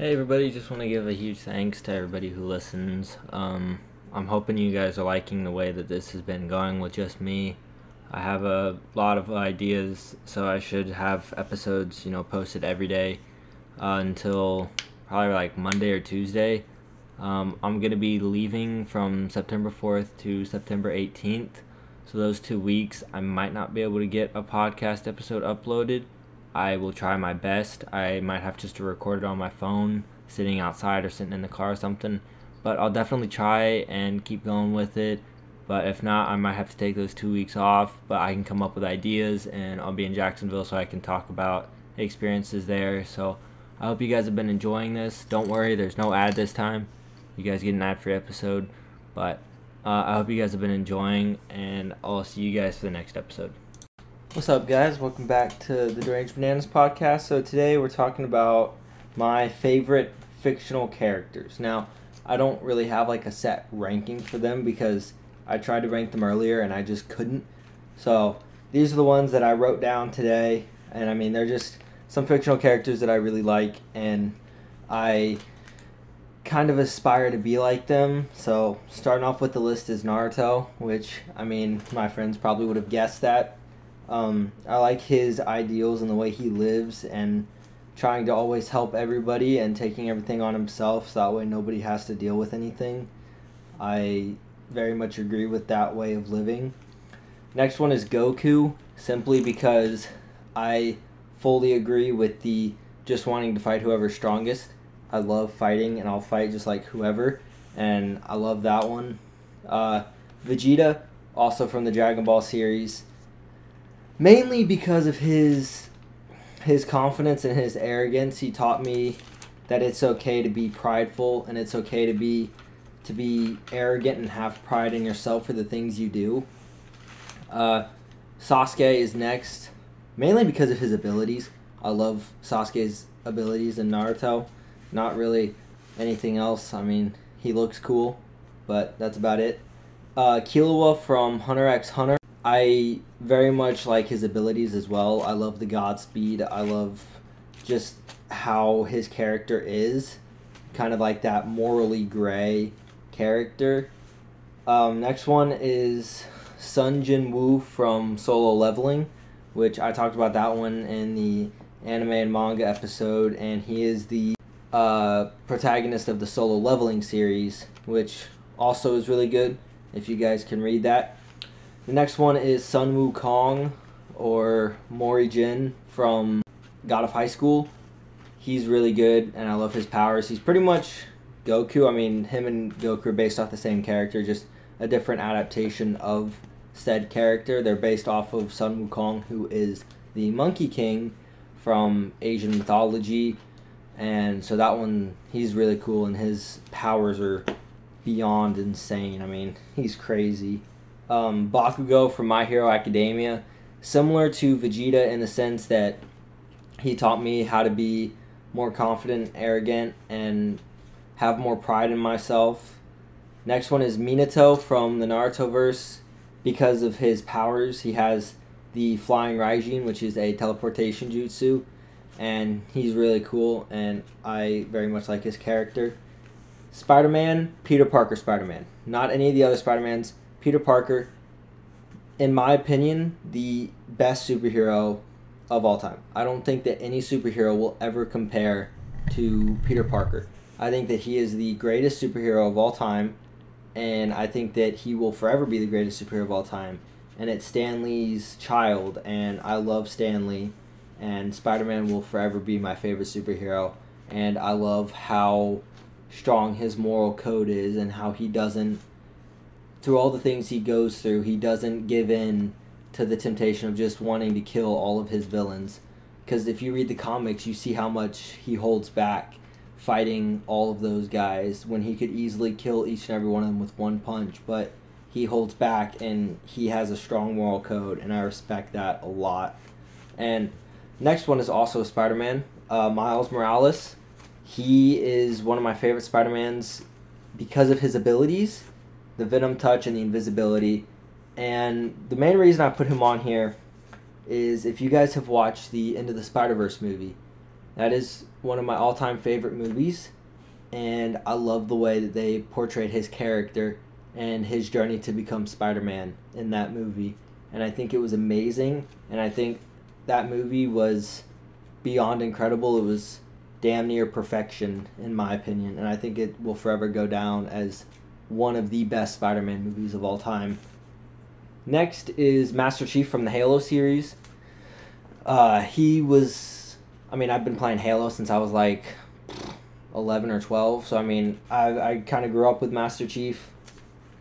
Hey everybody, just want to give a huge thanks to everybody who listens. Um, I'm hoping you guys are liking the way that this has been going with just me. I have a lot of ideas, so I should have episodes, you know, posted every day uh, until probably like Monday or Tuesday. Um, I'm gonna be leaving from September 4th to September 18th, so those two weeks I might not be able to get a podcast episode uploaded. I will try my best. I might have just to record it on my phone, sitting outside or sitting in the car or something. But I'll definitely try and keep going with it. But if not, I might have to take those two weeks off. But I can come up with ideas and I'll be in Jacksonville so I can talk about experiences there. So I hope you guys have been enjoying this. Don't worry, there's no ad this time. You guys get an ad free episode. But uh, I hope you guys have been enjoying and I'll see you guys for the next episode. What's up, guys? Welcome back to the Deranged Bananas podcast. So, today we're talking about my favorite fictional characters. Now, I don't really have like a set ranking for them because I tried to rank them earlier and I just couldn't. So, these are the ones that I wrote down today. And I mean, they're just some fictional characters that I really like and I kind of aspire to be like them. So, starting off with the list is Naruto, which I mean, my friends probably would have guessed that um, I like his ideals and the way he lives and trying to always help everybody and taking everything on himself so that way nobody has to deal with anything. I very much agree with that way of living. Next one is Goku, simply because I fully agree with the just wanting to fight whoever's strongest. I love fighting and I'll fight just like whoever, and I love that one. Uh, Vegeta, also from the Dragon Ball series mainly because of his his confidence and his arrogance. He taught me that it's okay to be prideful and it's okay to be to be arrogant and have pride in yourself for the things you do. Uh, Sasuke is next, mainly because of his abilities. I love Sasuke's abilities in Naruto. Not really anything else. I mean, he looks cool, but that's about it. Uh, Killua from Hunter x Hunter. I very much like his abilities as well. I love the Godspeed. I love just how his character is, kind of like that morally gray character. Um, next one is Sung Jin Woo from Solo Leveling, which I talked about that one in the anime and manga episode, and he is the uh, protagonist of the Solo Leveling series, which also is really good. If you guys can read that. The next one is Sun Wukong or Mori Jin from God of High School. He's really good and I love his powers. He's pretty much Goku. I mean, him and Goku are based off the same character, just a different adaptation of said character. They're based off of Sun Wukong, who is the Monkey King from Asian mythology. And so that one, he's really cool, and his powers are beyond insane. I mean, he's crazy um, Bakugo from My Hero Academia, similar to Vegeta in the sense that he taught me how to be more confident, arrogant, and have more pride in myself. Next one is Minato from the Naruto verse. Because of his powers, he has the Flying Raijin, which is a teleportation jutsu, and he's really cool, and I very much like his character. Spider Man, Peter Parker Spider Man. Not any of the other Spider Mans. Peter Parker, in my opinion, the best superhero of all time. I don't think that any superhero will ever compare to Peter Parker. I think that he is the greatest superhero of all time, and I think that he will forever be the greatest superhero of all time. And it's Stan Lee's child, and I love Stan Lee, and Spider Man will forever be my favorite superhero. And I love how strong his moral code is, and how he doesn't through all the things he goes through, he doesn't give in to the temptation of just wanting to kill all of his villains. Because if you read the comics, you see how much he holds back fighting all of those guys when he could easily kill each and every one of them with one punch. But he holds back and he has a strong moral code, and I respect that a lot. And next one is also Spider Man, uh, Miles Morales. He is one of my favorite Spider Mans because of his abilities the Venom touch, and the invisibility. And the main reason I put him on here is if you guys have watched the Into the Spider Verse movie, that is one of my all-time favorite movies, and I love the way that they portrayed his character and his journey to become Spider-Man in that movie. And I think it was amazing, and I think that movie was beyond incredible. It was damn near perfection in my opinion, and I think it will forever go down as one of the best Spider-Man movies of all time. Next is Master Chief from the Halo series. Uh, he was, I mean, I've been playing Halo since I was like 11 or 12, so I mean, I, I kind of grew up with Master Chief,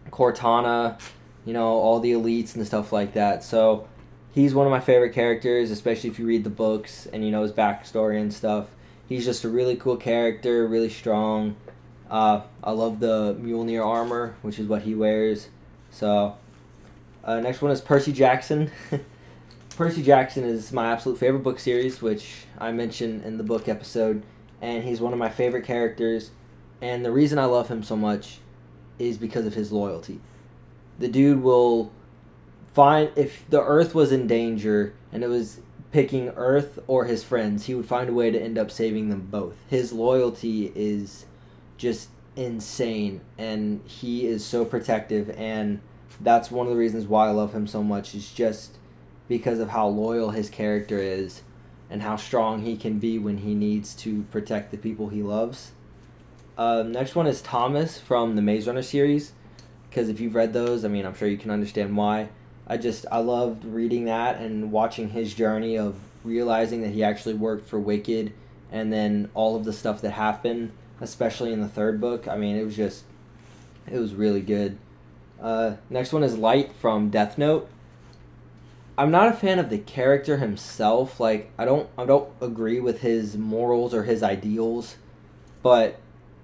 Cortana, you know, all the elites and stuff like that. So he's one of my favorite characters, especially if you read the books and you know his backstory and stuff. He's just a really cool character, really strong. Uh, I love the Mjolnir armor, which is what he wears. So, uh, next one is Percy Jackson. Percy Jackson is my absolute favorite book series, which I mentioned in the book episode, and he's one of my favorite characters. And the reason I love him so much is because of his loyalty. The dude will find if the Earth was in danger and it was picking Earth or his friends, he would find a way to end up saving them both. His loyalty is just insane and he is so protective and that's one of the reasons why I love him so much is just because of how loyal his character is and how strong he can be when he needs to protect the people he loves. Uh, next one is Thomas from the Maze Runner series because if you've read those, I mean, I'm sure you can understand why. I just I loved reading that and watching his journey of realizing that he actually worked for Wicked and then all of the stuff that happened, especially in the third book. I mean, it was just it was really good. Uh, next one is Light from Death Note. I'm not a fan of the character himself. Like I don't I don't agree with his morals or his ideals, but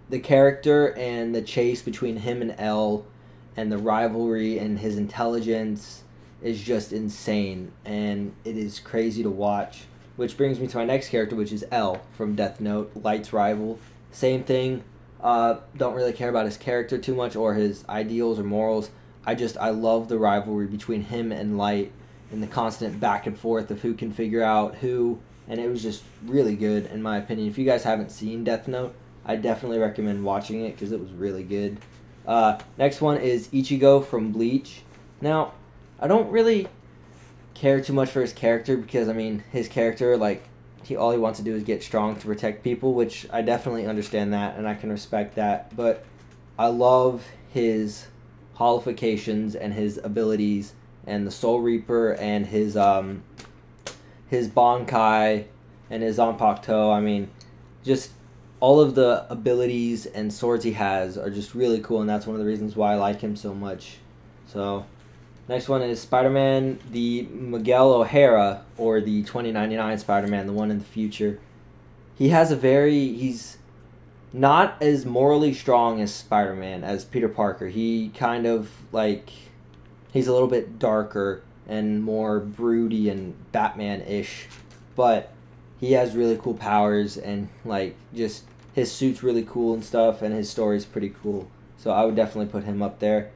the character and the chase between him and L and the rivalry and his intelligence is just insane and it is crazy to watch. Which brings me to my next character, which is L from Death Note, Light's rival. Same thing. Uh, don't really care about his character too much or his ideals or morals. I just I love the rivalry between him and Light and the constant back and forth of who can figure out who, and it was just really good in my opinion. If you guys haven't seen Death Note, I definitely recommend watching it because it was really good. Uh, next one is Ichigo from Bleach. Now, I don't really care too much for his character because I mean his character like he all he wants to do is get strong to protect people, which I definitely understand that and I can respect that. But I love his qualifications and his abilities and the Soul Reaper and his um his Bankai and his Zanpakuto. I mean, just all of the abilities and swords he has are just really cool, and that's one of the reasons why I like him so much. So Next one is Spider Man, the Miguel O'Hara, or the 2099 Spider Man, the one in the future. He has a very. He's not as morally strong as Spider Man, as Peter Parker. He kind of, like. He's a little bit darker and more broody and Batman ish. But he has really cool powers and, like, just. His suit's really cool and stuff, and his story's pretty cool. So I would definitely put him up there.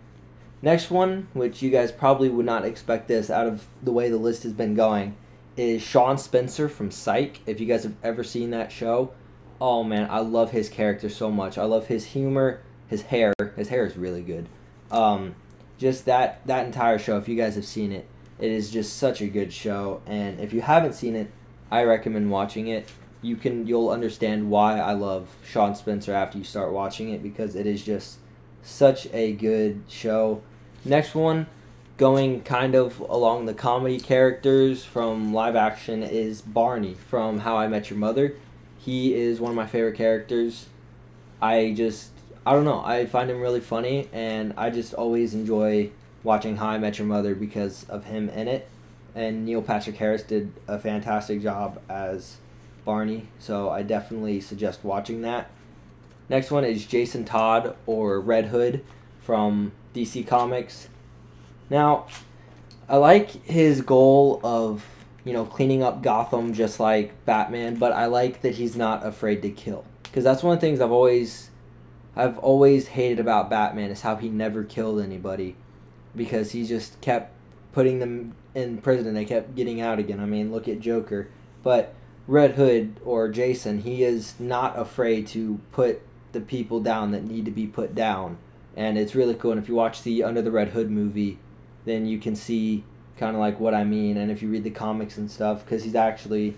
Next one, which you guys probably would not expect this out of the way the list has been going, is Sean Spencer from Psych. If you guys have ever seen that show, oh man, I love his character so much. I love his humor, his hair. His hair is really good. Um, just that that entire show. If you guys have seen it, it is just such a good show. And if you haven't seen it, I recommend watching it. You can you'll understand why I love Sean Spencer after you start watching it because it is just such a good show. Next one, going kind of along the comedy characters from live action, is Barney from How I Met Your Mother. He is one of my favorite characters. I just, I don't know, I find him really funny, and I just always enjoy watching How I Met Your Mother because of him in it. And Neil Patrick Harris did a fantastic job as Barney, so I definitely suggest watching that. Next one is Jason Todd or Red Hood from DC Comics. Now, I like his goal of, you know, cleaning up Gotham just like Batman, but I like that he's not afraid to kill. Because that's one of the things I've always I've always hated about Batman is how he never killed anybody because he just kept putting them in prison and they kept getting out again. I mean, look at Joker. But Red Hood or Jason, he is not afraid to put the people down that need to be put down. And it's really cool. And if you watch the Under the Red Hood movie, then you can see kind of like what I mean. And if you read the comics and stuff, because he's actually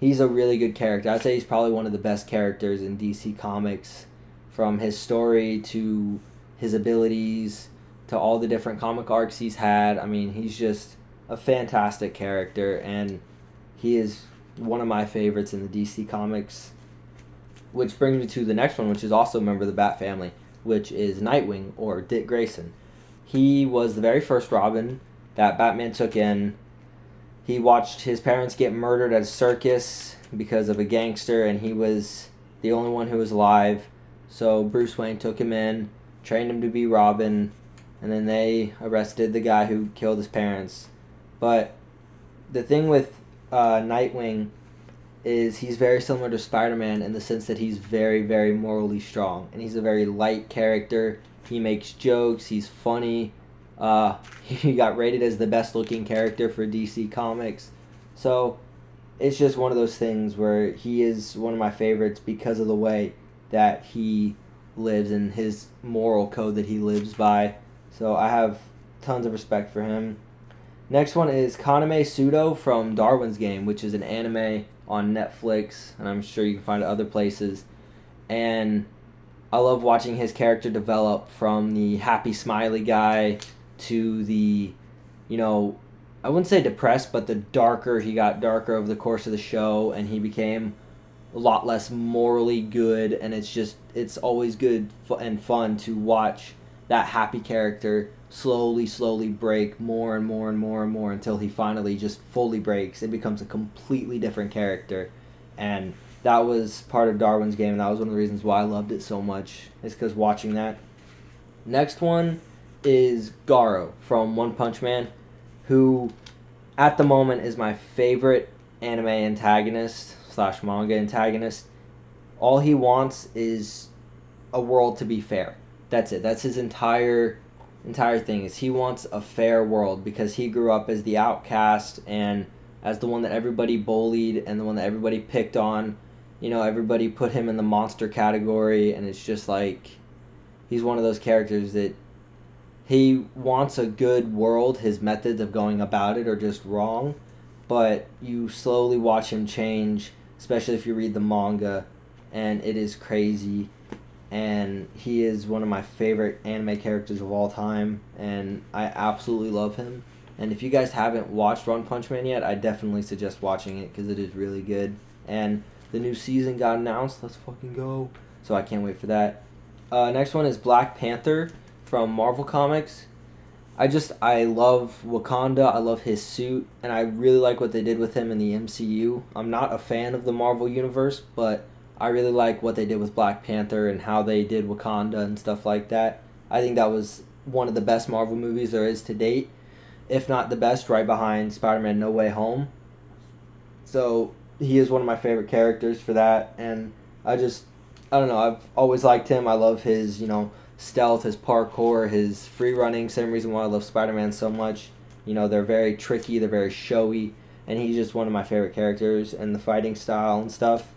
he's a really good character. I'd say he's probably one of the best characters in DC Comics, from his story to his abilities to all the different comic arcs he's had. I mean, he's just a fantastic character, and he is one of my favorites in the DC Comics. Which brings me to the next one, which is also a member of the Bat family, which is Nightwing or Dick Grayson. He was the very first Robin that Batman took in. He watched his parents get murdered at a circus because of a gangster, and he was the only one who was alive. So Bruce Wayne took him in, trained him to be Robin, and then they arrested the guy who killed his parents. But the thing with uh, Nightwing is he's very similar to Spider-Man in the sense that he's very, very morally strong, and he's a very light character. He makes jokes. He's funny. Uh, he got rated as the best-looking character for DC Comics, so it's just one of those things where he is one of my favorites because of the way that he lives and his moral code that he lives by. So I have tons of respect for him. Next one is Kaname Sudo from Darwin's Game, which is an anime on Netflix, and I'm sure you can find it other places. And I love watching his character develop from the happy, smiley guy to the, you know, I wouldn't say depressed, but the darker he got darker over the course of the show, and he became a lot less morally good. And it's just, it's always good and fun to watch that happy character slowly, slowly break more and more and more and more until he finally just fully breaks and becomes a completely different character. And that was part of Darwin's game, and that was one of the reasons why I loved it so much, is because watching that. Next one is Garo from One Punch Man, who at the moment is my favorite anime antagonist slash manga antagonist. All he wants is a world to be fair. That's it. That's his entire entire thing is he wants a fair world because he grew up as the outcast and as the one that everybody bullied and the one that everybody picked on. You know, everybody put him in the monster category and it's just like he's one of those characters that he wants a good world. His methods of going about it are just wrong, but you slowly watch him change, especially if you read the manga, and it is crazy and he is one of my favorite anime characters of all time, and I absolutely love him. And if you guys haven't watched One Punch Man yet, I definitely suggest watching it because it is really good. And the new season got announced. Let's fucking go! So I can't wait for that. Uh, next one is Black Panther from Marvel Comics. I just I love Wakanda. I love his suit, and I really like what they did with him in the MCU. I'm not a fan of the Marvel universe, but I really like what they did with Black Panther and how they did Wakanda and stuff like that. I think that was one of the best Marvel movies there is to date, if not the best, right behind Spider Man No Way Home. So he is one of my favorite characters for that, and I just, I don't know, I've always liked him. I love his, you know, stealth, his parkour, his free running. Same reason why I love Spider Man so much. You know, they're very tricky, they're very showy, and he's just one of my favorite characters, and the fighting style and stuff.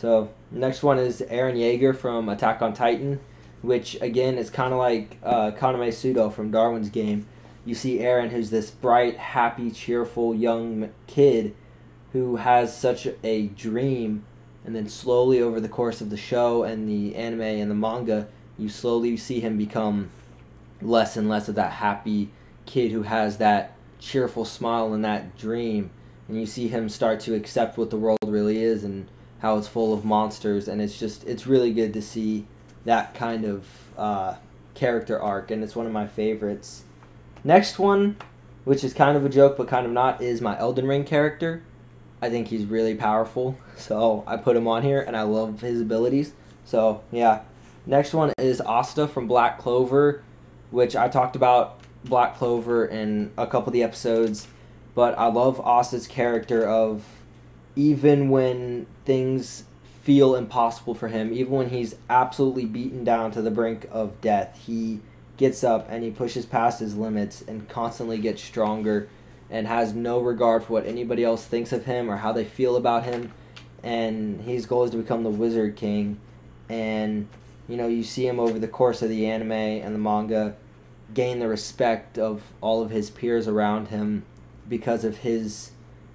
So next one is Eren Yeager from Attack on Titan, which again is kind of like uh, Kaname Sudo from Darwin's Game. You see Eren, who's this bright, happy, cheerful young kid who has such a dream, and then slowly over the course of the show and the anime and the manga, you slowly see him become less and less of that happy kid who has that cheerful smile and that dream, and you see him start to accept what the world really is and how it's full of monsters, and it's just it's really good to see that kind of uh, character arc, and it's one of my favorites. Next one, which is kind of a joke but kind of not, is my Elden Ring character. I think he's really powerful, so I put him on here, and I love his abilities. So yeah, next one is Asta from Black Clover, which I talked about Black Clover in a couple of the episodes, but I love Asta's character of even when things feel impossible for him, even when he's absolutely beaten down to the brink of death, he gets up and he pushes past his limits and constantly gets stronger and has no regard for what anybody else thinks of him or how they feel about him. and his goal is to become the Wizard King. And you know, you see him over the course of the anime and the manga gain the respect of all of his peers around him because of his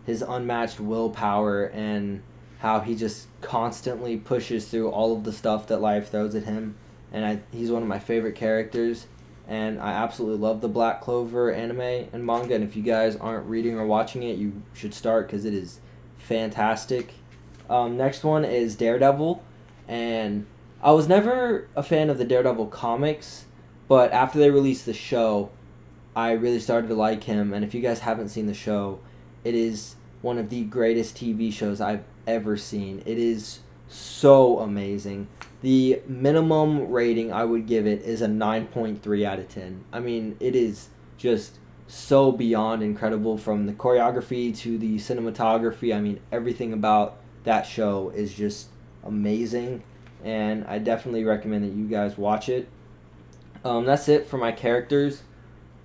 his unmatched willpower and how he just constantly pushes through all of the stuff that life throws at him. And I, he's one of my favorite characters. And I absolutely love the Black Clover anime and manga. And if you guys aren't reading or watching it, you should start because it is fantastic. Um, next one is Daredevil. And I was never a fan of the Daredevil comics, but after they released the show, I really started to like him. And if you guys haven't seen the show, it is one of the greatest TV shows I've ever seen. It is so amazing. The minimum rating I would give it is a 9.3 out of 10. I mean, it is just so beyond incredible from the choreography to the cinematography. I mean, everything about that show is just amazing, and I definitely recommend that you guys watch it. Um, that's it for my characters.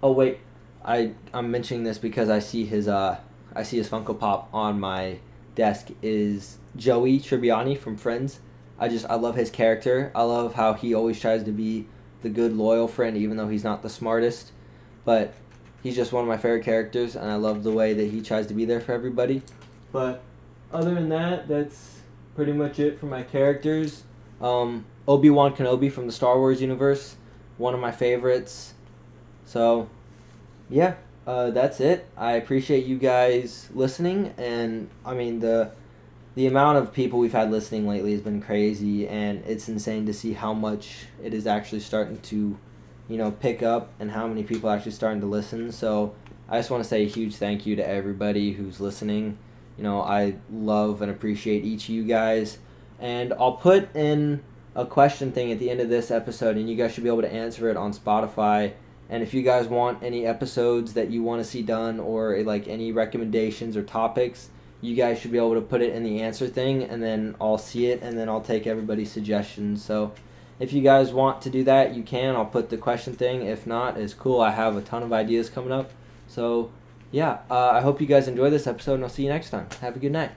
Oh wait, I I'm mentioning this because I see his uh I see his Funko Pop on my desk is Joey Tribbiani from Friends. I just I love his character. I love how he always tries to be the good loyal friend even though he's not the smartest. But he's just one of my favorite characters and I love the way that he tries to be there for everybody. But other than that, that's pretty much it for my characters. Um, Obi Wan Kenobi from the Star Wars universe, one of my favorites. So, yeah, uh, that's it. I appreciate you guys listening, and I mean the the amount of people we've had listening lately has been crazy, and it's insane to see how much it is actually starting to, you know, pick up, and how many people are actually starting to listen. So, I just want to say a huge thank you to everybody who's listening. You know, I love and appreciate each of you guys. And I'll put in a question thing at the end of this episode, and you guys should be able to answer it on Spotify. And if you guys want any episodes that you want to see done, or like any recommendations or topics, you guys should be able to put it in the answer thing, and then I'll see it, and then I'll take everybody's suggestions. So if you guys want to do that, you can. I'll put the question thing. If not, it's cool. I have a ton of ideas coming up. So yeah, uh, I hope you guys enjoy this episode, and I'll see you next time. Have a good night.